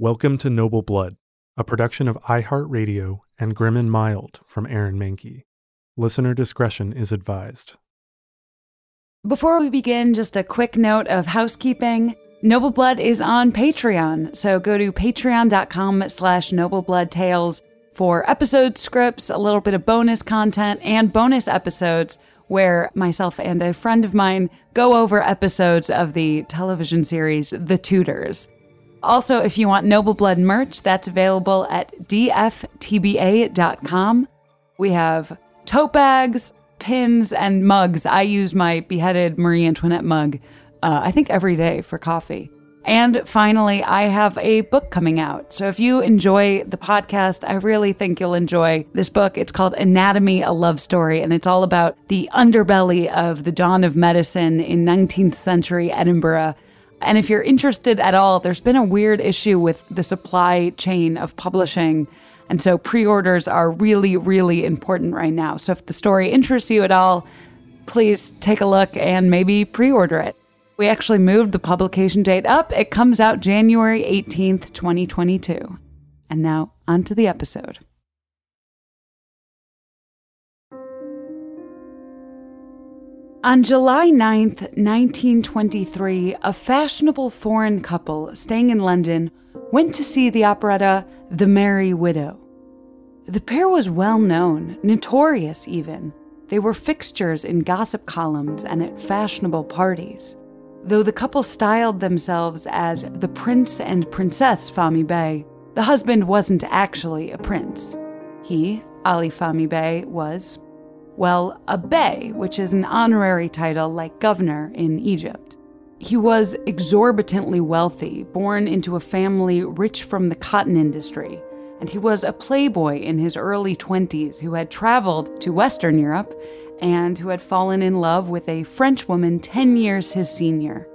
Welcome to Noble Blood, a production of iHeartRadio and Grim and Mild from Aaron Mahnke. Listener discretion is advised. Before we begin, just a quick note of housekeeping. Noble Blood is on Patreon, so go to patreon.com slash noblebloodtales for episode scripts, a little bit of bonus content, and bonus episodes where myself and a friend of mine go over episodes of the television series The Tudors. Also, if you want Noble Blood merch, that's available at dftba.com. We have tote bags, pins, and mugs. I use my beheaded Marie Antoinette mug, uh, I think every day for coffee. And finally, I have a book coming out. So if you enjoy the podcast, I really think you'll enjoy this book. It's called Anatomy, a Love Story, and it's all about the underbelly of the dawn of medicine in 19th century Edinburgh. And if you're interested at all, there's been a weird issue with the supply chain of publishing and so pre orders are really, really important right now. So if the story interests you at all, please take a look and maybe pre order it. We actually moved the publication date up. It comes out January 18th, 2022. And now, on to the episode. On July 9th, 1923, a fashionable foreign couple staying in London went to see the operetta The Merry Widow. The pair was well known, notorious even. They were fixtures in gossip columns and at fashionable parties. Though the couple styled themselves as the Prince and Princess Fahmy Bey, the husband wasn't actually a prince. He, Ali Fahmy Bey, was, well, a bey, which is an honorary title like governor in Egypt. He was exorbitantly wealthy, born into a family rich from the cotton industry, and he was a playboy in his early 20s who had traveled to Western Europe and who had fallen in love with a French woman 10 years his senior.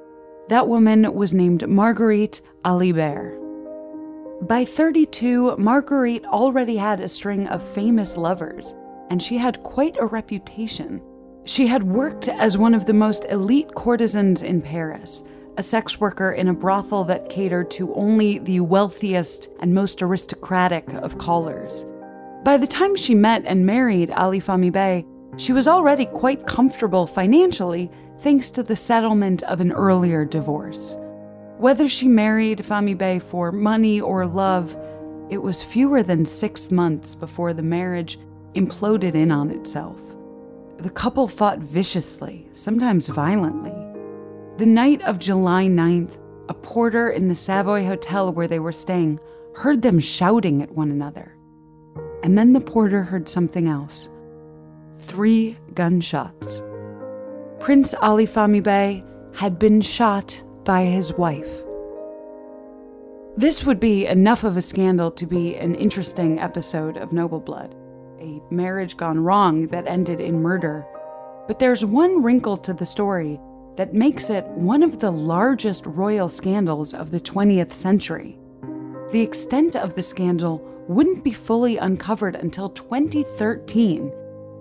That woman was named Marguerite Alibert. By 32, Marguerite already had a string of famous lovers, and she had quite a reputation. She had worked as one of the most elite courtesans in Paris, a sex worker in a brothel that catered to only the wealthiest and most aristocratic of callers. By the time she met and married Ali Fahmy Bey, she was already quite comfortable financially thanks to the settlement of an earlier divorce. Whether she married Fahmy Bey for money or love, it was fewer than six months before the marriage imploded in on itself. The couple fought viciously, sometimes violently. The night of July 9th, a porter in the Savoy Hotel where they were staying heard them shouting at one another. And then the porter heard something else three gunshots. Prince Ali Fahmy Bey had been shot by his wife. This would be enough of a scandal to be an interesting episode of Noble Blood, a marriage gone wrong that ended in murder. But there's one wrinkle to the story that makes it one of the largest royal scandals of the 20th century. The extent of the scandal wouldn't be fully uncovered until 2013,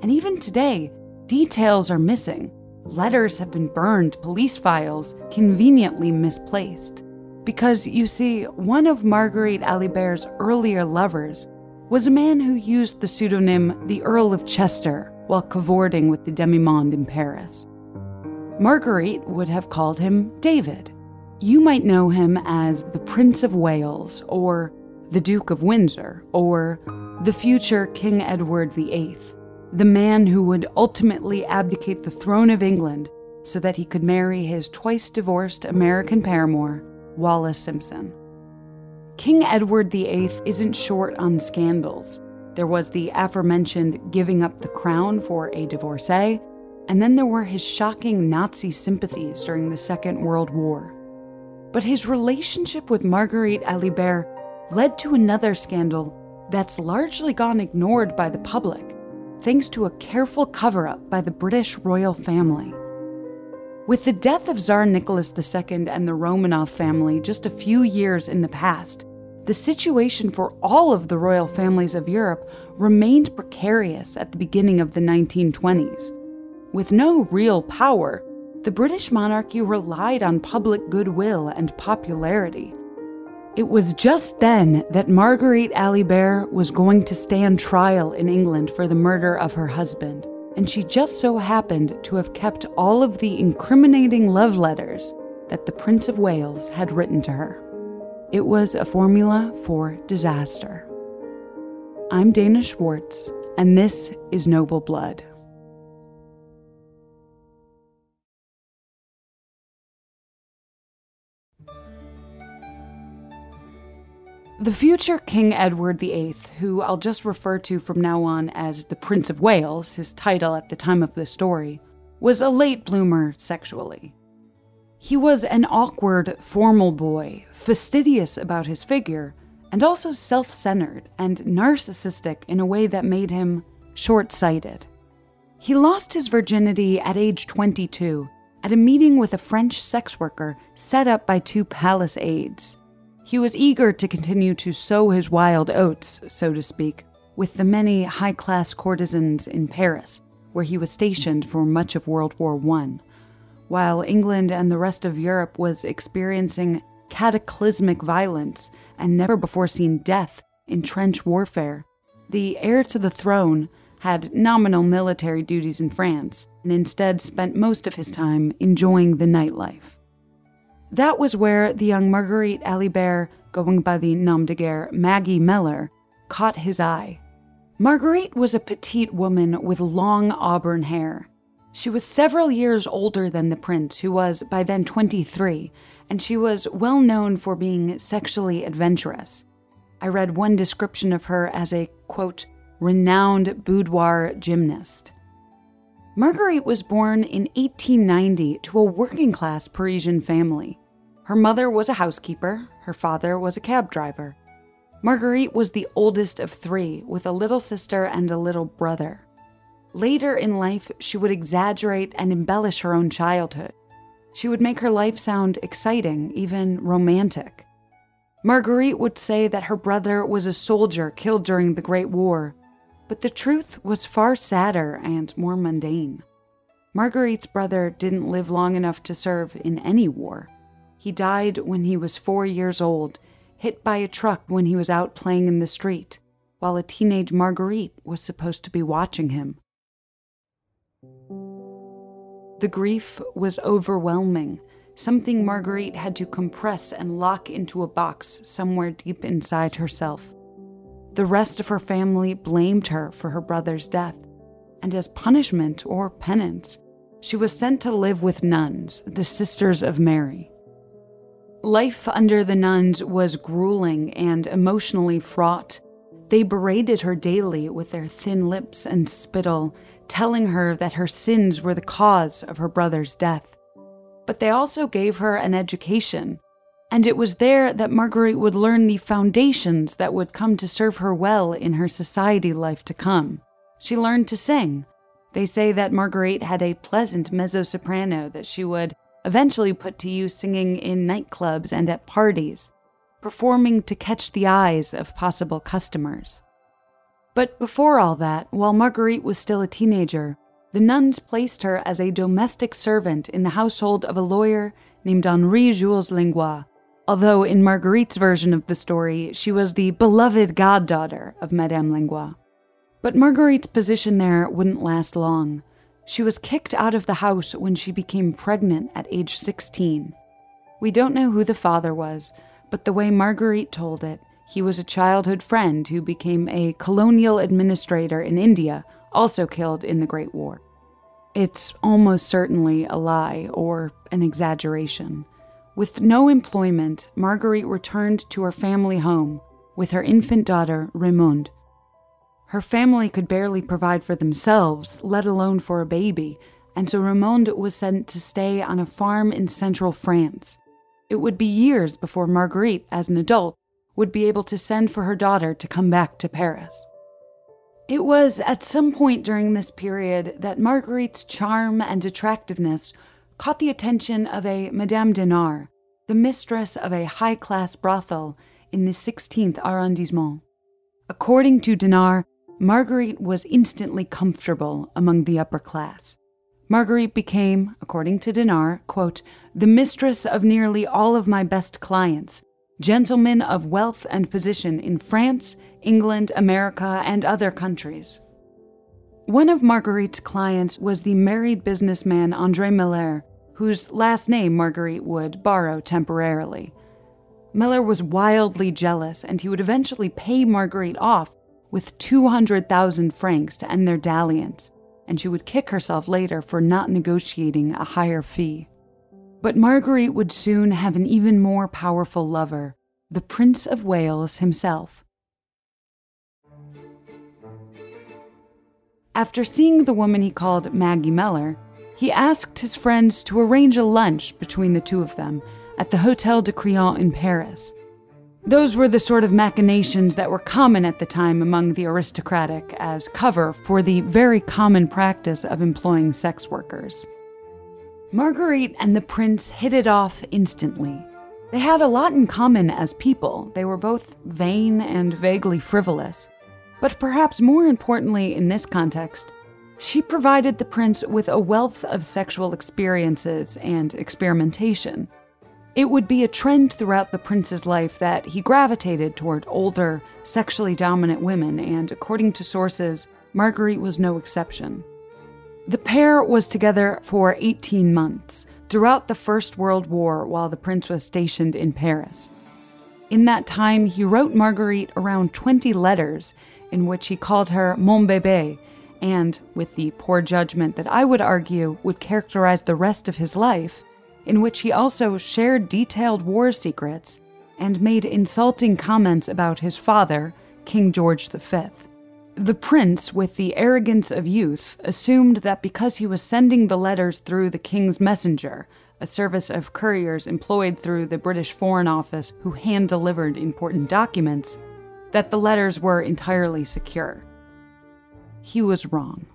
and even today, details are missing. Letters have been burned, police files conveniently misplaced. Because, you see, one of Marguerite Alibert's earlier lovers was a man who used the pseudonym the Earl of Chester while cavorting with the demi-monde in Paris. Marguerite would have called him David. You might know him as the Prince of Wales, or the Duke of Windsor, or the future King Edward VIII, the man who would ultimately abdicate the throne of England so that he could marry his twice divorced American paramour, Wallis Simpson. King Edward VIII isn't short on scandals. There was the aforementioned giving up the crown for a divorcee, and then there were his shocking Nazi sympathies during the Second World War. But his relationship with Marguerite Alibert led to another scandal that's largely gone ignored by the public, thanks to a careful cover up by the British royal family. With the death of Tsar Nicholas II and the Romanov family just a few years in the past, the situation for all of the royal families of Europe remained precarious at the beginning of the 1920s. With no real power, the British monarchy relied on public goodwill and popularity. It was just then that Marguerite Alibert was going to stand trial in England for the murder of her husband, and she just so happened to have kept all of the incriminating love letters that the Prince of Wales had written to her. It was a formula for disaster. I'm Dana Schwartz, and this is Noble Blood. The future King Edward VIII, who I'll just refer to from now on as the Prince of Wales, his title at the time of this story, was a late bloomer sexually. He was an awkward, formal boy, fastidious about his figure, and also self centered and narcissistic in a way that made him short sighted. He lost his virginity at age 22 at a meeting with a French sex worker set up by two palace aides. He was eager to continue to sow his wild oats, so to speak, with the many high class courtesans in Paris, where he was stationed for much of World War I while England and the rest of Europe was experiencing cataclysmic violence and never before seen death in trench warfare. The heir to the throne had nominal military duties in France and instead spent most of his time enjoying the nightlife. That was where the young Marguerite Alibert, going by the nom de guerre Maggie Meller, caught his eye. Marguerite was a petite woman with long auburn hair. She was several years older than the prince, who was by then 23, and she was well known for being sexually adventurous. I read one description of her as a, quote, renowned boudoir gymnast. Marguerite was born in 1890 to a working class Parisian family. Her mother was a housekeeper, her father was a cab driver. Marguerite was the oldest of three, with a little sister and a little brother. Later in life, she would exaggerate and embellish her own childhood. She would make her life sound exciting, even romantic. Marguerite would say that her brother was a soldier killed during the Great War, but the truth was far sadder and more mundane. Marguerite's brother didn't live long enough to serve in any war. He died when he was four years old, hit by a truck when he was out playing in the street, while a teenage Marguerite was supposed to be watching him. The grief was overwhelming, something Marguerite had to compress and lock into a box somewhere deep inside herself. The rest of her family blamed her for her brother's death, and as punishment or penance, she was sent to live with nuns, the Sisters of Mary. Life under the nuns was grueling and emotionally fraught. They berated her daily with their thin lips and spittle, telling her that her sins were the cause of her brother's death. But they also gave her an education, and it was there that Marguerite would learn the foundations that would come to serve her well in her society life to come. She learned to sing. They say that Marguerite had a pleasant mezzo soprano that she would eventually put to use singing in nightclubs and at parties, performing to catch the eyes of possible customers. But before all that, while Marguerite was still a teenager, the nuns placed her as a domestic servant in the household of a lawyer named Henri Jules Langlois, although in Marguerite's version of the story, she was the beloved goddaughter of Madame Langlois. But Marguerite's position there wouldn't last long. She was kicked out of the house when she became pregnant at age 16. We don't know who the father was, but the way Marguerite told it, he was a childhood friend who became a colonial administrator in India, also killed in the Great War. It's almost certainly a lie or an exaggeration. With no employment, Marguerite returned to her family home with her infant daughter, Raymonde. Her family could barely provide for themselves, let alone for a baby, and so Raymonde was sent to stay on a farm in central France. It would be years before Marguerite, as an adult, would be able to send for her daughter to come back to Paris. It was at some point during this period that Marguerite's charm and attractiveness caught the attention of a Madame Denard, the mistress of a high class brothel in the 16th arrondissement. According to Denard, Marguerite was instantly comfortable among the upper class. Marguerite became, according to Denard, quote, the mistress of nearly all of my best clients, gentlemen of wealth and position in France, England, America, and other countries. One of Marguerite's clients was the married businessman Andre Meller, whose last name Marguerite would borrow temporarily. Meller was wildly jealous, and he would eventually pay Marguerite off with 200,000 francs to end their dalliance, and she would kick herself later for not negotiating a higher fee. But Marguerite would soon have an even more powerful lover, the Prince of Wales himself. After seeing the woman he called Maggie Meller, he asked his friends to arrange a lunch between the two of them at the Hotel de Crillon in Paris. Those were the sort of machinations that were common at the time among the aristocratic as cover for the very common practice of employing sex workers. Marguerite and the prince hit it off instantly. They had a lot in common as people. They were both vain and vaguely frivolous. But perhaps more importantly in this context, she provided the prince with a wealth of sexual experiences and experimentation. It would be a trend throughout the prince's life that he gravitated toward older, sexually dominant women, and according to sources, Marguerite was no exception. The pair was together for 18 months, throughout the First World War while the prince was stationed in Paris. In that time, he wrote Marguerite around 20 letters in which he called her mon bébé, and, with the poor judgment that I would argue would characterize the rest of his life, in which he also shared detailed war secrets and made insulting comments about his father, King George V. The prince, with the arrogance of youth, assumed that because he was sending the letters through the king's messenger, a service of couriers employed through the British Foreign Office who hand delivered important documents, that the letters were entirely secure. He was wrong.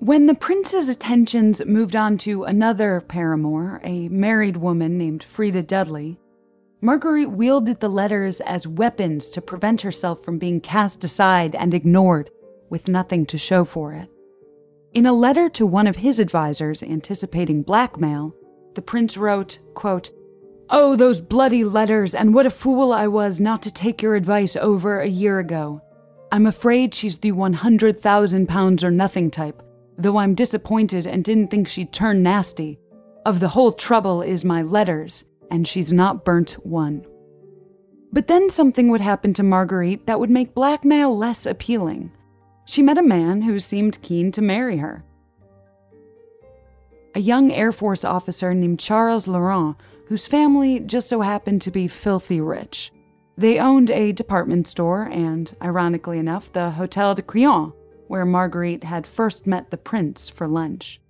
When the prince's attentions moved on to another paramour, a married woman named Freda Dudley, Marguerite wielded the letters as weapons to prevent herself from being cast aside and ignored with nothing to show for it. In a letter to one of his advisers anticipating blackmail, the prince wrote, quote, Oh, those bloody letters, and what a fool I was not to take your advice over a year ago. I'm afraid she's the 100,000 pounds or nothing type though I'm disappointed and didn't think she'd turn nasty. Of the whole trouble is my letters, and she's not burnt one. But then something would happen to Marguerite that would make blackmail less appealing. She met a man who seemed keen to marry her. A young Air Force officer named Charles Laurent, whose family just so happened to be filthy rich. They owned a department store and, ironically enough, the Hotel de Crillon, where Marguerite had first met the prince for lunch.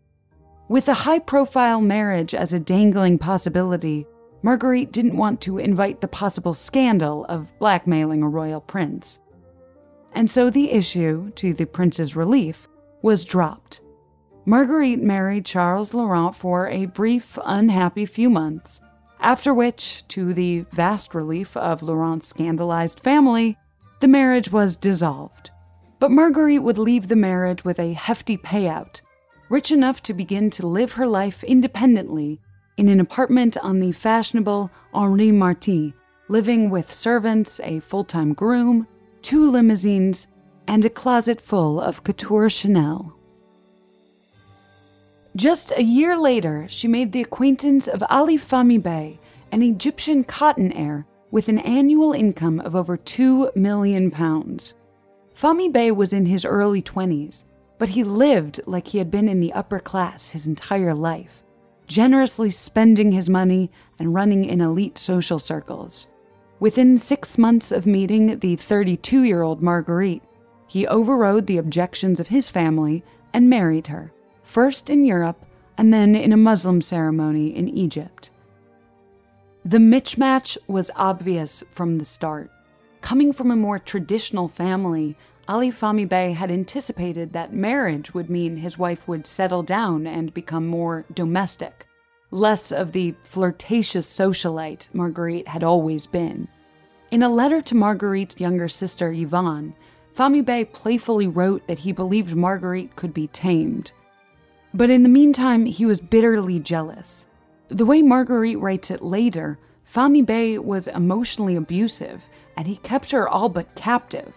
With a high profile marriage as a dangling possibility, Marguerite didn't want to invite the possible scandal of blackmailing a royal prince. And so the issue, to the prince's relief, was dropped. Marguerite married Charles Laurent for a brief, unhappy few months, after which, to the vast relief of Laurent's scandalized family, the marriage was dissolved. But Marguerite would leave the marriage with a hefty payout, rich enough to begin to live her life independently in an apartment on the fashionable Henri Martin, living with servants, a full time groom, two limousines, and a closet full of couture Chanel. Just a year later, she made the acquaintance of Ali Fahmy Bey, an Egyptian cotton heir with an annual income of over two million Fahmy Bey was in his early 20s, but he lived like he had been in the upper class his entire life, generously spending his money and running in elite social circles. Within six months of meeting the 32 year old Marguerite, he overrode the objections of his family and married her, first in Europe and then in a Muslim ceremony in Egypt. The mismatch was obvious from the start. Coming from a more traditional family, Ali Fahmy Bey had anticipated that marriage would mean his wife would settle down and become more domestic, less of the flirtatious socialite Marguerite had always been. In a letter to Marguerite's younger sister Yvonne, Fahmy Bey playfully wrote that he believed Marguerite could be tamed. But in the meantime, he was bitterly jealous. The way Marguerite writes it later, Fahmy Bey was emotionally abusive, and he kept her all but captive.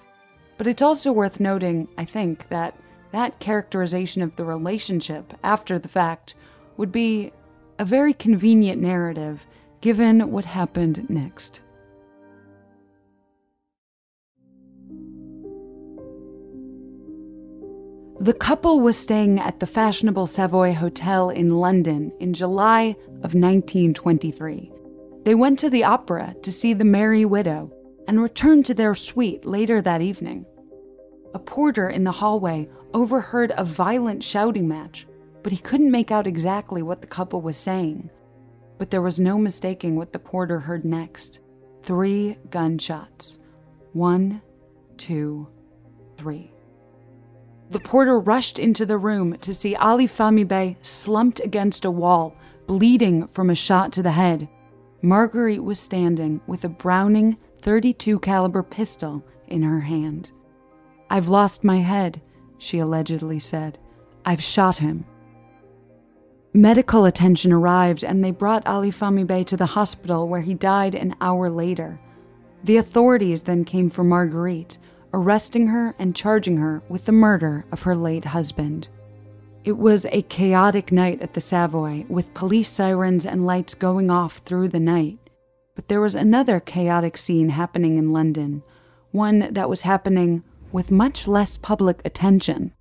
But it's also worth noting, I think, that that characterization of the relationship after the fact would be a very convenient narrative given what happened next. The couple was staying at the fashionable Savoy Hotel in London in July of 1923. They went to the opera to see The Merry Widow and returned to their suite later that evening. A porter in the hallway overheard a violent shouting match, but he couldn't make out exactly what the couple was saying. But there was no mistaking what the porter heard next three gunshots. One, two, three. The porter rushed into the room to see Ali Fahmy Bey slumped against a wall, bleeding from a shot to the head. Marguerite was standing with a Browning 32 caliber pistol in her hand. I've lost my head, she allegedly said. I've shot him. Medical attention arrived and they brought Ali Fahmy Bey to the hospital where he died an hour later. The authorities then came for Marguerite, arresting her and charging her with the murder of her late husband. It was a chaotic night at the Savoy, with police sirens and lights going off through the night. But there was another chaotic scene happening in London, one that was happening with much less public attention.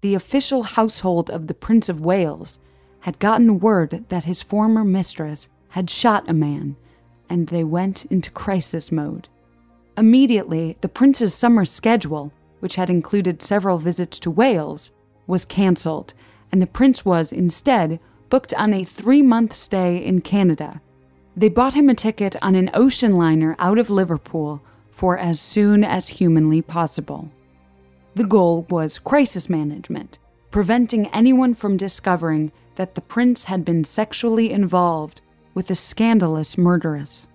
The official household of the Prince of Wales had gotten word that his former mistress had shot a man, and they went into crisis mode. Immediately, the prince's summer schedule, which had included several visits to Wales, was cancelled, and the prince was instead booked on a three month stay in Canada. They bought him a ticket on an ocean liner out of Liverpool for as soon as humanly possible. The goal was crisis management, preventing anyone from discovering that the prince had been sexually involved with a scandalous murderess.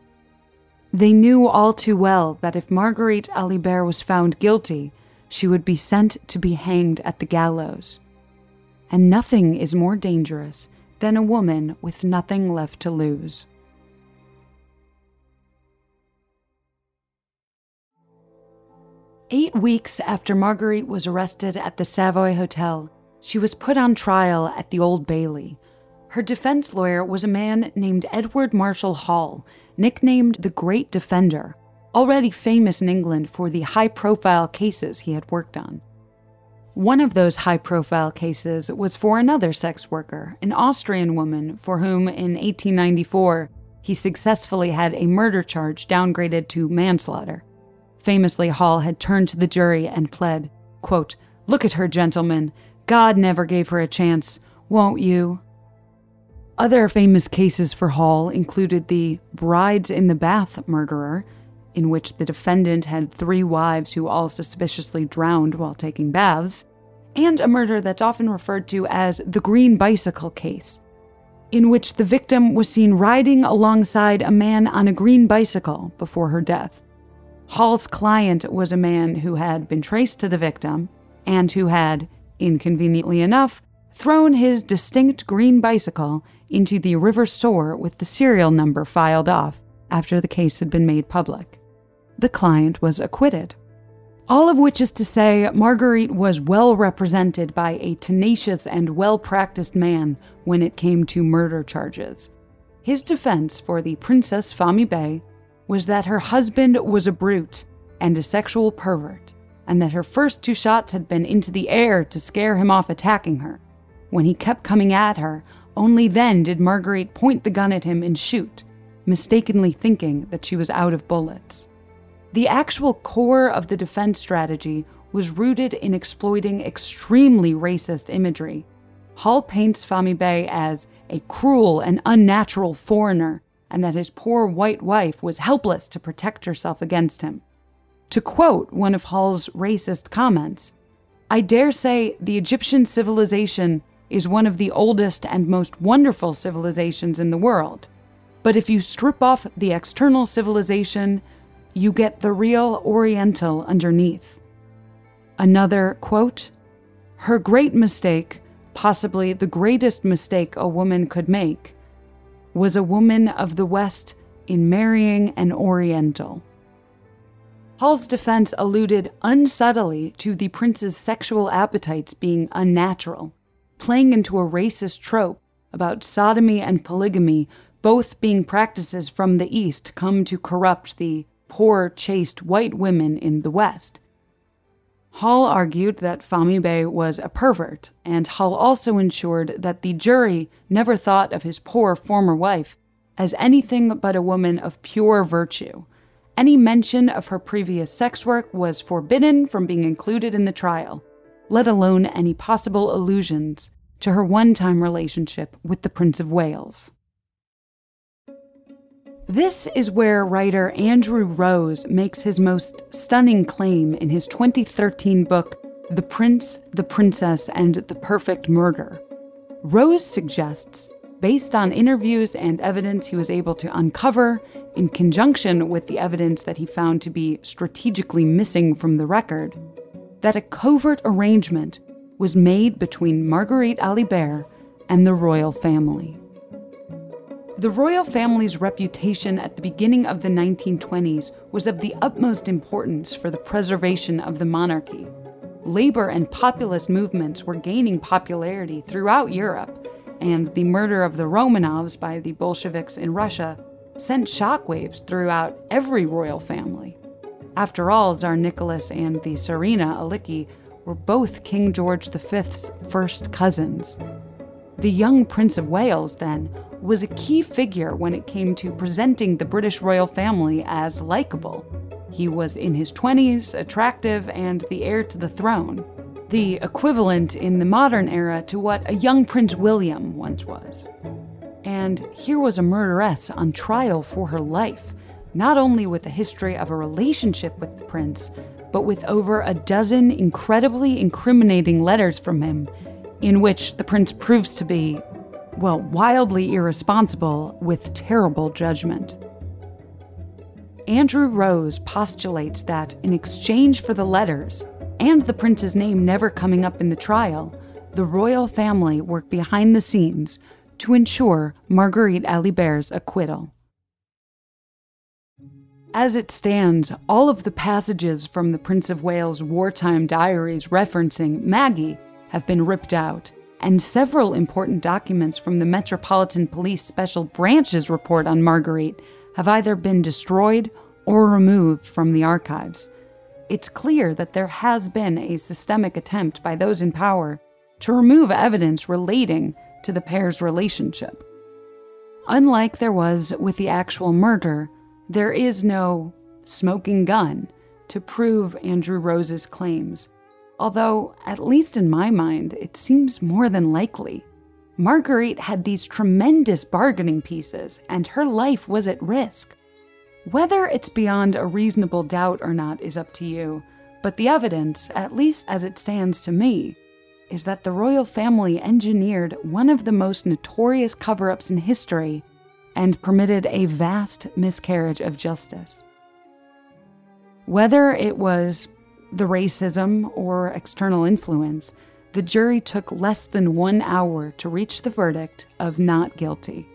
They knew all too well that if Marguerite Alibert was found guilty, she would be sent to be hanged at the gallows. And nothing is more dangerous than a woman with nothing left to lose. Eight weeks after Marguerite was arrested at the Savoy Hotel, she was put on trial at the Old Bailey. Her defense lawyer was a man named Edward Marshall Hall, nicknamed the Great Defender, already famous in England for the high profile cases he had worked on. One of those high profile cases was for another sex worker, an Austrian woman for whom in 1894 he successfully had a murder charge downgraded to manslaughter. Famously, Hall had turned to the jury and pled, quote, Look at her, gentlemen. God never gave her a chance. Won't you? Other famous cases for Hall included the Brides in the Bath murderer, in which the defendant had three wives who all suspiciously drowned while taking baths, and a murder that's often referred to as the Green Bicycle case, in which the victim was seen riding alongside a man on a green bicycle before her death. Hall's client was a man who had been traced to the victim and who had, inconveniently enough, thrown his distinct green bicycle into the River Soar with the serial number filed off after the case had been made public. The client was acquitted. All of which is to say, Marguerite was well represented by a tenacious and well practiced man when it came to murder charges. His defense for the Princess Fahmy Bey was that her husband was a brute and a sexual pervert, and that her first two shots had been into the air to scare him off attacking her. When he kept coming at her, only then did Marguerite point the gun at him and shoot, mistakenly thinking that she was out of bullets. The actual core of the defense strategy was rooted in exploiting extremely racist imagery. Hall paints Fahmy Bey as a cruel and unnatural foreigner and that his poor white wife was helpless to protect herself against him. To quote one of Hall's racist comments, I dare say the Egyptian civilization is one of the oldest and most wonderful civilizations in the world. But if you strip off the external civilization, you get the real Oriental underneath. Another quote Her great mistake, possibly the greatest mistake a woman could make, was a woman of the West in marrying an Oriental. Hall's defense alluded unsubtly to the prince's sexual appetites being unnatural, playing into a racist trope about sodomy and polygamy, both being practices from the East come to corrupt the poor, chaste white women in the West. Hall argued that Fahmy Bey was a pervert, and Hall also ensured that the jury never thought of his poor former wife as anything but a woman of pure virtue any mention of her previous sex work was forbidden from being included in the trial, let alone any possible allusions to her one time relationship with the Prince of Wales. This is where writer Andrew Rose makes his most stunning claim in his 2013 book, The Prince, the Princess, and the Perfect Murder. Rose suggests based on interviews and evidence he was able to uncover, in conjunction with the evidence that he found to be strategically missing from the record, that a covert arrangement was made between Marguerite Alibert and the royal family. The royal family's reputation at the beginning of the 1920s was of the utmost importance for the preservation of the monarchy. Labor and populist movements were gaining popularity throughout Europe, and the murder of the Romanovs by the Bolsheviks in Russia sent shockwaves throughout every royal family. After all, Tsar Nicholas and the Tsarina Aliki were both King George V's first cousins. The young Prince of Wales, then, was a key figure when it came to presenting the British royal family as likable. He was in his 20s, attractive, and the heir to the throne the equivalent in the modern era to what a young Prince William once was. And here was a murderess on trial for her life, not only with a history of a relationship with the prince, but with over a dozen incredibly incriminating letters from him, in which the prince proves to be, well, wildly irresponsible with terrible judgment. Andrew Rose postulates that in exchange for the letters, and the prince's name never coming up in the trial, the royal family worked behind the scenes to ensure Marguerite Alibert's acquittal. As it stands, all of the passages from the Prince of Wales' wartime diaries referencing Maggie have been ripped out, and several important documents from the Metropolitan Police Special Branch's report on Marguerite have either been destroyed or removed from the archives. It's clear that there has been a systemic attempt by those in power to remove evidence relating to the pair's relationship. Unlike there was with the actual murder, there is no smoking gun to prove Andrew Rose's claims, although, at least in my mind, it seems more than likely. Marguerite had these tremendous bargaining pieces, and her life was at risk. Whether it's beyond a reasonable doubt or not is up to you, but the evidence, at least as it stands to me, is that the royal family engineered one of the most notorious cover ups in history and permitted a vast miscarriage of justice. Whether it was the racism or external influence, the jury took less than one hour to reach the verdict of not guilty.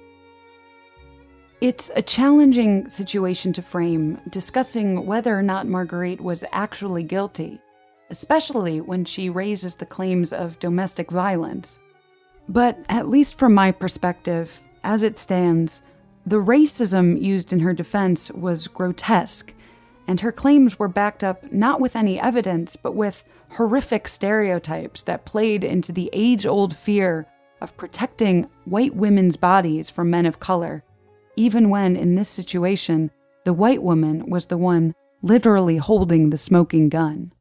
It's a challenging situation to frame, discussing whether or not Marguerite was actually guilty, especially when she raises the claims of domestic violence. But at least from my perspective, as it stands, the racism used in her defense was grotesque, and her claims were backed up not with any evidence, but with horrific stereotypes that played into the age old fear of protecting white women's bodies from men of color even when, in this situation, the white woman was the one literally holding the smoking gun.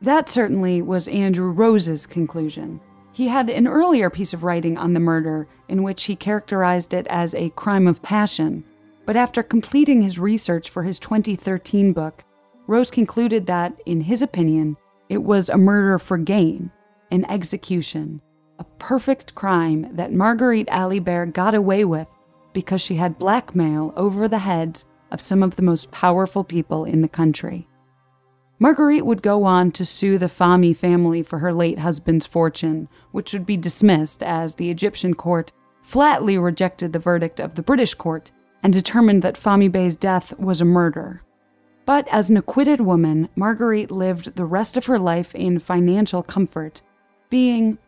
That certainly was Andrew Rose's conclusion, He had an earlier piece of writing on the murder in which he characterized it as a crime of passion, but after completing his research for his 2013 book, Rose concluded that, in his opinion, it was a murder for gain, an execution, a perfect crime that Marguerite Alibert got away with because she had blackmail over the heads of some of the most powerful people in the country. Marguerite would go on to sue the Fahmy family for her late husband's fortune, which would be dismissed as the Egyptian court flatly rejected the verdict of the British court and determined that Fahmy Bey's death was a murder. But as an acquitted woman, Marguerite lived the rest of her life in financial comfort, being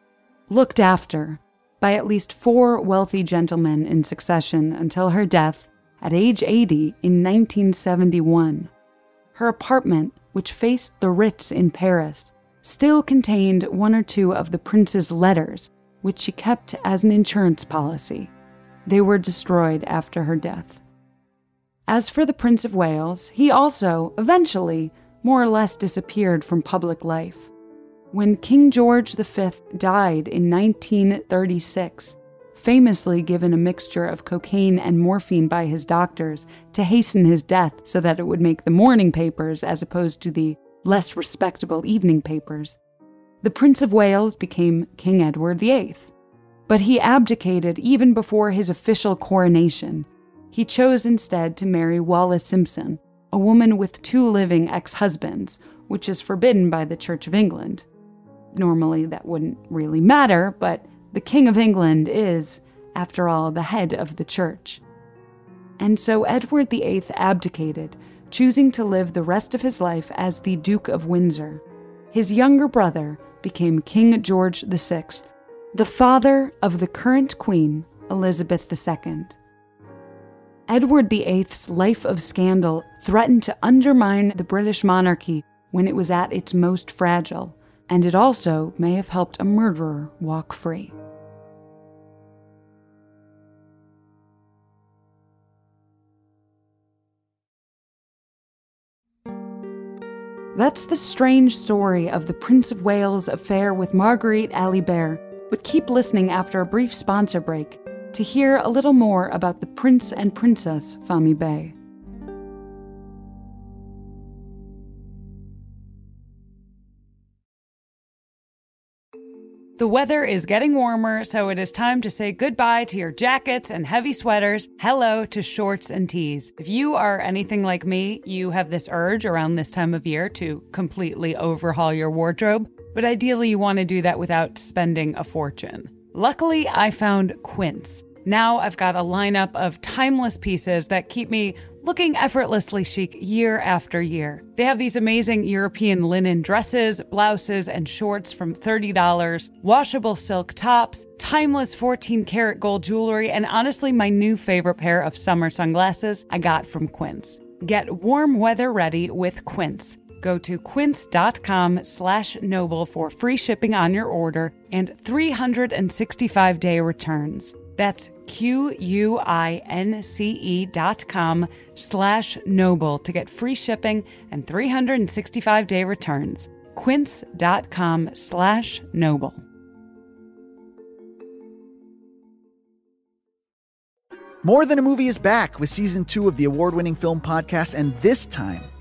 looked after by at least four wealthy gentlemen in succession until her death at age 80 in 1971. Her apartment, which faced the Ritz in Paris, still contained one or two of the prince's letters, which she kept as an insurance policy. They were destroyed after her death. As for the Prince of Wales, he also, eventually, more or less disappeared from public life. When King George V died in 1936, famously given a mixture of cocaine and morphine by his doctors to hasten his death so that it would make the morning papers as opposed to the less respectable evening papers, the Prince of Wales became King Edward VIII. But he abdicated even before his official coronation. He chose instead to marry Wallis Simpson, a woman with two living ex husbands, which is forbidden by the Church of England. Normally, that wouldn't really matter, but the King of England is, after all, the head of the church. And so Edward VIII abdicated, choosing to live the rest of his life as the Duke of Windsor. His younger brother became King George VI, the father of the current Queen, Elizabeth II. Edward VIII's life of scandal threatened to undermine the British monarchy when it was at its most fragile, and it also may have helped a murderer walk free. That's the strange story of the Prince of Wales' affair with Marguerite Alibert but keep listening after a brief sponsor break to hear a little more about the Prince and Princess Fahmy Bey. The weather is getting warmer, so it is time to say goodbye to your jackets and heavy sweaters. Hello to shorts and tees. If you are anything like me, you have this urge around this time of year to completely overhaul your wardrobe but ideally you want to do that without spending a fortune. Luckily, I found Quince. Now I've got a lineup of timeless pieces that keep me looking effortlessly chic year after year. They have these amazing European linen dresses, blouses, and shorts from $30, washable silk tops, timeless 14 karat gold jewelry, and honestly, my new favorite pair of summer sunglasses I got from Quince. Get warm weather ready with Quince. Go to quince.com slash noble for free shipping on your order and 365 day returns. That's Q-U-I-N-C-E dot com slash noble to get free shipping and 365 day returns. Quince.com slash noble. More Than a Movie is back with season two of the award winning film podcast, and this time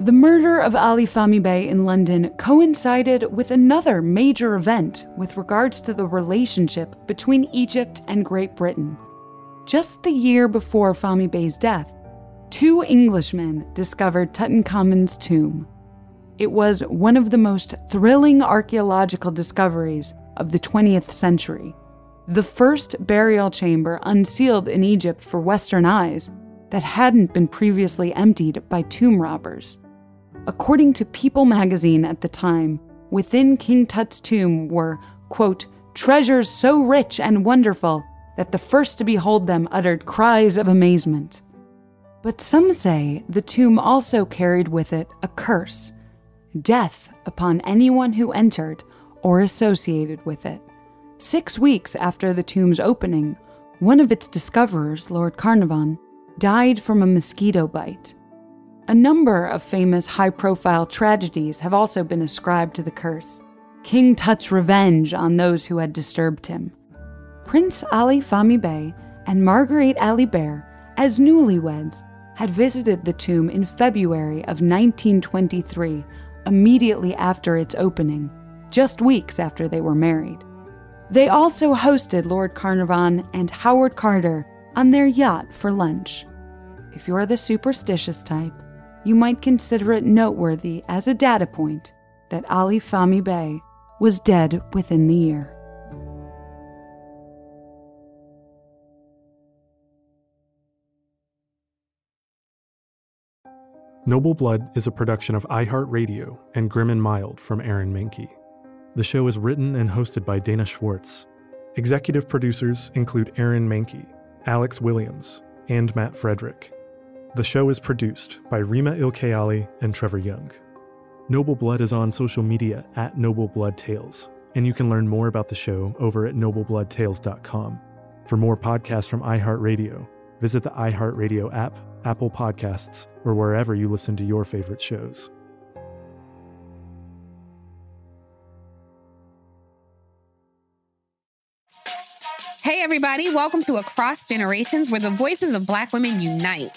The murder of Ali Fahmy Bey in London coincided with another major event with regards to the relationship between Egypt and Great Britain. Just the year before Fahmy Bey's death, two Englishmen discovered Tutankhamun's tomb. It was one of the most thrilling archaeological discoveries of the 20th century. The first burial chamber unsealed in Egypt for Western eyes that hadn't been previously emptied by tomb robbers. According to People magazine at the time, within King Tut's tomb were, quote, treasures so rich and wonderful that the first to behold them uttered cries of amazement. But some say the tomb also carried with it a curse death upon anyone who entered or associated with it. Six weeks after the tomb's opening, one of its discoverers, Lord Carnarvon, died from a mosquito bite. A number of famous high profile tragedies have also been ascribed to the curse. King Tut's revenge on those who had disturbed him. Prince Ali Fahmy Bey and Marguerite Ali Alibert, as newlyweds, had visited the tomb in February of 1923, immediately after its opening, just weeks after they were married. They also hosted Lord Carnarvon and Howard Carter on their yacht for lunch. If you're the superstitious type, you might consider it noteworthy as a data point that Ali Fahmy Bey was dead within the year. Noble Blood is a production of iHeartRadio and Grim and Mild from Aaron Mahnke. The show is written and hosted by Dana Schwartz. Executive producers include Aaron Mahnke, Alex Williams, and Matt Frederick. The show is produced by Rima Ilkayali and Trevor Young. Noble Blood is on social media at Noble Blood Tales, and you can learn more about the show over at noblebloodtales.com. For more podcasts from iHeartRadio, visit the iHeartRadio app, Apple Podcasts, or wherever you listen to your favorite shows. Hey, everybody, welcome to Across Generations, where the voices of Black women unite.